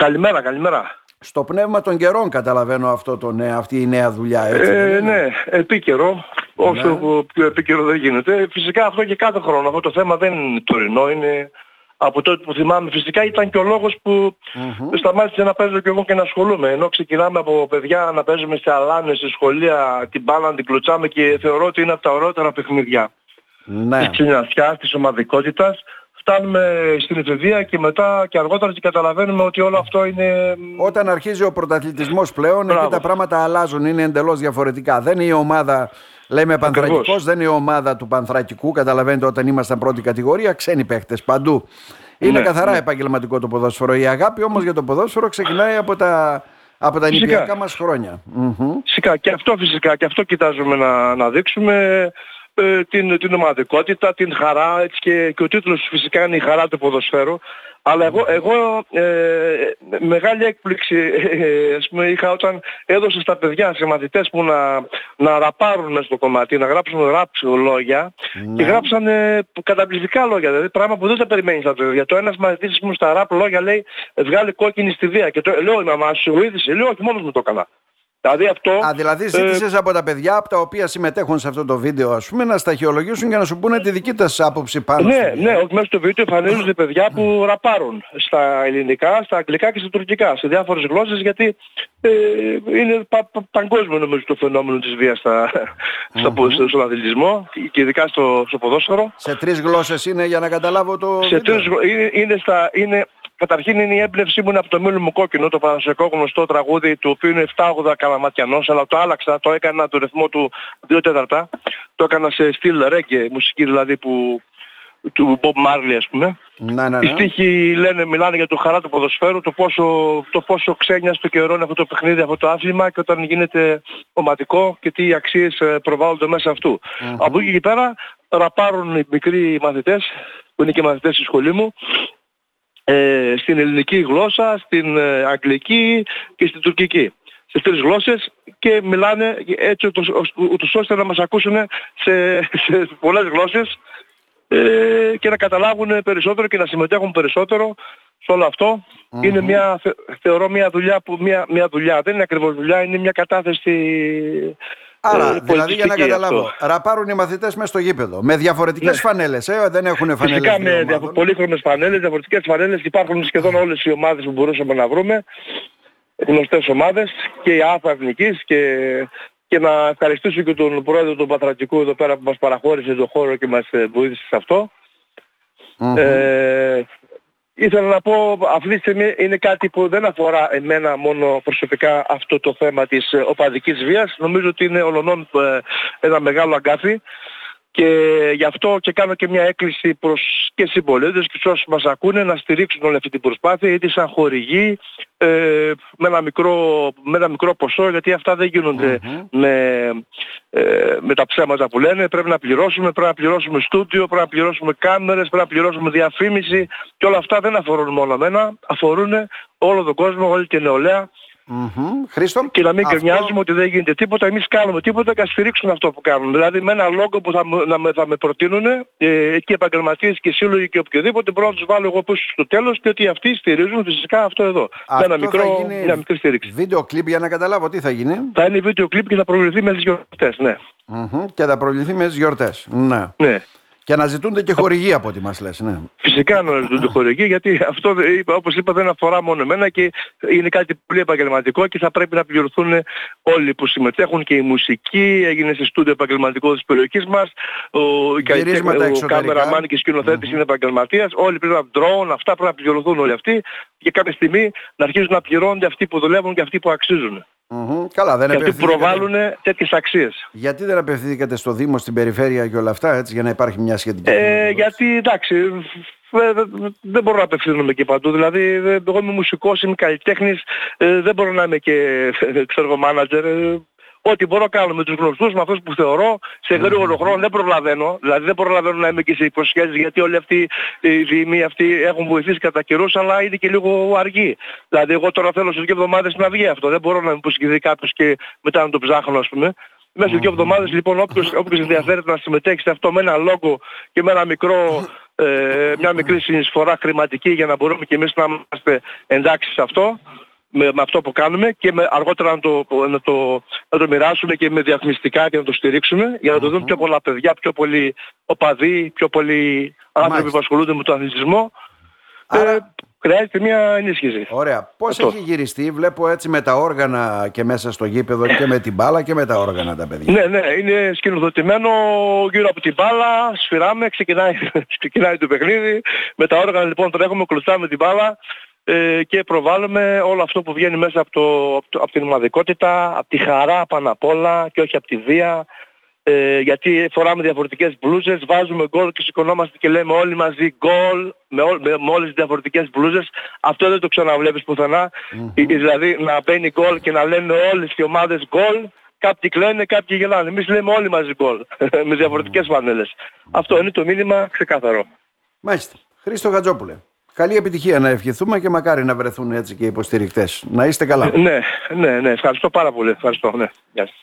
Καλημέρα, καλημέρα. Στο πνεύμα των καιρών καταλαβαίνω αυτό το νέο, αυτή η νέα δουλειά, έτσι. δεν Ε, είναι; ναι, επίκαιρο. Όσο πιο επίκαιρο δεν γίνεται. Φυσικά αυτό και κάθε χρόνο. Αυτό το θέμα δεν είναι τωρινό. Είναι από τότε που θυμάμαι. Φυσικά ήταν και ο λόγος που σταμάτησε να παίζω και εγώ και να ασχολούμαι. Ενώ ξεκινάμε από παιδιά να παίζουμε σε αλάνες, σε σχολεία, την μπάλα να την κλωτσάμε και θεωρώ ότι είναι από τα ωραιότερα παιχνίδια Ναι. της κοινωνιάς, της ομαδικότητας. Φτάνουμε στην εφηβεία και μετά και αργότερα και καταλαβαίνουμε ότι όλο αυτό είναι... Όταν αρχίζει ο πρωταθλητισμός πλέον, εκεί Μπράβο. τα πράγματα αλλάζουν, είναι εντελώς διαφορετικά. Δεν είναι η ομάδα, λέμε Πανθρακικός, Ακριβώς. δεν είναι η ομάδα του Πανθρακικού, καταλαβαίνετε όταν ήμασταν πρώτη κατηγορία, ξένοι παίχτες παντού. Είναι Ναι, καθαρά ναι. επαγγελματικό το ποδόσφαιρο. Η αγάπη όμως για το ποδόσφαιρο ξεκινάει από τα, από τα Φυσικά. νηπιακά μας χρόνια. Μμμ. Φυσικά και αυτό φυσικά και αυτό κοιτάζουμε να, να δείξουμε ε, την, την ομαδικότητα, την χαρά έτσι και, και ο τίτλος φυσικά είναι η χαρά του ποδοσφαίρου αλλά εγώ, εγώ ε, μεγάλη έκπληξη ε, ας πούμε, είχα όταν έδωσε στα παιδιά σε μαθητές μου να, να ραπάρουν μες στο κομμάτι, να γράψουν ραπ λόγια και γράψαν ε, καταπληκτικά λόγια, δηλαδή πράγμα που δεν τα περιμένεις από τα παιδιά. Το ένας μαθητής μου στα ραπ λόγια λέει βγάλει κόκκινη στη βία και το, λέω η μαμά σου βοήθησε, λέω όχι μόνος μου το έκανα. Δηλαδή αυτό... Α, δηλαδή ε, ζήτησες από τα παιδιά από τα οποία συμμετέχουν σε αυτό το βίντεο, ας πούμε, να σταχυολογήσουν και να σου πούνε τη δική τους άποψη πάνω. Ναι, στο ναι, όχι μέσα στο βίντεο εμφανίζονται παιδιά που ραπάρουν στα ελληνικά, στα αγγλικά και στα τουρκικά, σε διάφορες γλώσσες γιατί ε, είναι πα, πα- παγκόσμιο νομίζω το φαινόμενο της βίας στα, στα, στο, στον αθλητισμό και ειδικά στο, στο ποδόσφαιρο. Σε τρεις γλώσσες είναι για να καταλάβω το Σε βίντεο. τρεις, γλω- είναι, είναι στα, είναι, καταρχήν είναι η έμπνευσή μου είναι από το μήλο μου κόκκινο, το παραδοσιακό γνωστό τραγούδι του οποίου είναι 7-8 καλαματιανός, αλλά το άλλαξα, το έκανα το ρυθμό του 2 τέταρτα, το έκανα σε στυλ reggae, μουσική δηλαδή που, του Bob Marley ας πούμε. Ναι, ναι, Οι ναι. στίχοι λένε, μιλάνε για το χαρά του ποδοσφαίρου, το πόσο, το πόσο ξένια στο καιρό είναι αυτό το παιχνίδι, αυτό το άθλημα και όταν γίνεται ομαδικό και τι αξίες ε, προβάλλονται μέσα αυτού. Από εκεί και πέρα ραπάρουν οι μικροί μαθητές, που είναι και μαθητές στη σχολή μου, ε, στην ελληνική γλώσσα, στην ε, αγγλική και στην τουρκική. Στις τρεις γλώσσες και μιλάνε έτσι ούτως, ούτως ώστε να μας ακούσουν σε, σε πολλές γλώσσες ε, και να καταλάβουν περισσότερο και να συμμετέχουν περισσότερο σε όλο αυτό. Είναι μια, θε- θεωρώ μια δουλειά που μια, μια δουλειά, δεν είναι ακριβώς δουλειά, είναι μια κατάθεση Άρα, ε, δηλαδή για να πολιτιστική καταλάβω, αυτό. ραπάρουν οι μαθητές μέσα στο γήπεδο. Με διαφορετικές Ναι. φανέλες, ε, δεν έχουν φανέλες Φυσικά δύο με ομάδων. διαφο- πολύχρωμες φανέλες, διαφορετικές φανέλες υπάρχουν σχεδόν όλες οι ομάδες που μπορούσαμε να βρούμε γνωστές ομάδες και η ΑΦΑ Εθνικής και, και να ευχαριστήσω και τον πρόεδρο του Πατρατικού εδώ πέρα που μας παραχώρησε το χώρο και μας ε, βοήθησε σε αυτό. Μμμ. Ε, ήθελα να πω αυτή τη στιγμή είναι κάτι που δεν αφορά εμένα μόνο προσωπικά αυτό το θέμα της ε, οπαδικής βίας. Νομίζω ότι είναι ολονών ε, ένα μεγάλο αγκάθι και γι' αυτό και κάνω και μια έκκληση προς και συμπολίτες και στους όσους μας ακούνε να στηρίξουν όλη αυτή την προσπάθεια είτε σαν χορηγοί ε, με, ένα μικρό, με ένα μικρό ποσό γιατί αυτά δεν γινονται με, ε, με τα ψέματα που λένε. Πρέπει να πληρώσουμε, πρέπει να πληρώσουμε στούντιο, πρέπει να πληρώσουμε κάμερες, πρέπει να πληρώσουμε διαφήμιση. Και όλα αυτά δεν αφορούν μόνο εμένα, αφορούν όλο τον κόσμο, όλη την νεολαία Μμμ. Χρήστο, και να μην αυτό- κρινιάζουμε ότι δεν γίνεται τίποτα, εμείς κάνουμε τίποτα και ας στηρίξουν αυτό που κάνουμε. Δηλαδή με ένα λόγο που θα, μου- να με, θα με προτείνουν ε, και οι επαγγελματίες και οι σύλλογοι και οποιοδήποτε μπορώ να τους βάλω εγώ πίσω στο τέλος και ότι αυτοί στηρίζουν φυσικά αυτό εδώ. με αυτό ένα θα μικρό, γίνει μια μικρή στήριξη. Βίντεο κλιπ για να καταλάβω τι θα γίνει. Θα είναι βίντεο κλιπ και θα προβληθεί με τις γιορτές, ναι. Μμμ. Και θα προβληθεί με τις γιορτές. Ναι. ναι. Και να ζητούνται και χορηγοί από ό,τι μας λες. Ναι. Φυσικά να το χορηγεί γιατί αυτό δεν- είπα, όπως είπα δεν αφορά μόνο εμένα και είναι κάτι πολύ επαγγελματικό και θα πρέπει να πληρωθούν όλοι που συμμετέχουν και η μουσική έγινε σε στούντιο επαγγελματικό της περιοχής μας ο, η καλλιτέ- Γυρίσματα ο εξωτερικά. κάμεραμάν και σκηνοθέτης είναι επαγγελματίας όλοι πρέπει να drone αυτά πρέπει να πληρωθούν όλοι αυτοί και κάποια στιγμή να αρχίζουν να πληρώνονται αυτοί που δουλεύουν και αυτοί που αξίζουν Μμμ. Καλά, δεν και αυτοί που απευθύνθηκατε- προβάλλουν τέτοιες αξίες. Γιατί δεν απευθύνθηκατε στο Δήμο, στην περιφέρεια και όλα αυτά, έτσι, για να υπάρχει μια σχετική. Ε, χρηματοδότηση. γιατί εντάξει, ε, δε- δεν μπορώ να απευθύνομαι και παντού. Δηλαδή, δε- εγώ είμαι μουσικός, είμαι καλλιτέχνης, ε, δεν μπορώ να είμαι και ε, ξέρω εγώ μάνατζερ. Ε, Ό,τι μπορώ να κάνω με τους γνωστούς, με αυτούς που θεωρώ, σε γρήγορο χρόνο δεν προλαβαίνω. Δηλαδή δεν προλαβαίνω να είμαι και σε υποσχέσεις, γιατί όλοι αυτοί οι δήμοι αυτοί έχουν βοηθήσει κατά καιρούς, αλλά είναι και λίγο αργοί. Δηλαδή εγώ τώρα θέλω σε δύο εβδομάδες να βγει αυτό. Δεν μπορώ να με υποσχεθεί κάποιος και μετά να το ψάχνω, ας πούμε. Μέσα σε δύο εβδομάδες λοιπόν όποιος, όποιος ενδιαφέρεται να συμμετέχει σε αυτό με ένα λόγο και με ένα μικρό ε, μια μικρή συνεισφορά χρηματική για να μπορούμε και εμείς να είμαστε εντάξει σε αυτό με, με αυτό που κάνουμε και με, αργότερα να το, να, το, να το μοιράσουμε και με διαφημιστικά και να το στηρίξουμε για να το δουν πιο πολλά παιδιά, πιο πολλοί οπαδοί, πιο πολλοί άνθρωποι που ασχολούνται με τον αθλητισμό. Άρα... Ε, χρειάζεται μια ενίσχυση. Ωραία. Πώς έχει γυριστεί, βλέπω έτσι με τα όργανα και μέσα στο γήπεδο και με την μπάλα και με τα όργανα τα παιδιά. Ναι, ναι, είναι σκηνοθετημένο γύρω από την μπάλα, σφυράμε, ξεκινάει, ξεκινάει το παιχνίδι. Με τα όργανα λοιπόν τρέχουμε, κλουστάμε την μπάλα ε, και προβάλλουμε όλο αυτό που βγαίνει μέσα από, το, από, από την ομαδικότητα, από τη χαρά πάνω απ' όλα και όχι από τη βία. Ε, γιατί φοράμε διαφορετικές μπλούζες, βάζουμε γκολ και σηκωνόμαστε και λέμε όλοι μαζί γκολ με, με, με όλες τις διαφορετικές μπλούζες. Αυτό δεν το ξαναβλέπεις πουθενά. Mm-hmm. Δηλαδή να μπαίνει γκολ και να λένε όλες οι ομάδες γκολ. Κάποιοι κλαίνε, κάποιοι γελάνε. Εμείς λέμε όλοι μαζί γκολ με διαφορετικές φανέλες. Αυτό είναι το μήνυμα ξεκάθαρο. Μάλιστα. Χρήστο Γατζόπουλε. Καλή επιτυχία να ευχηθούμε και μακάρι να βρεθούν έτσι και οι υποστηρικτές. Να είστε καλά. Ναι, ναι, ναι. Ευχαριστώ πάρα πολύ. Ευχαριστώ. Ναι. Γεια σας.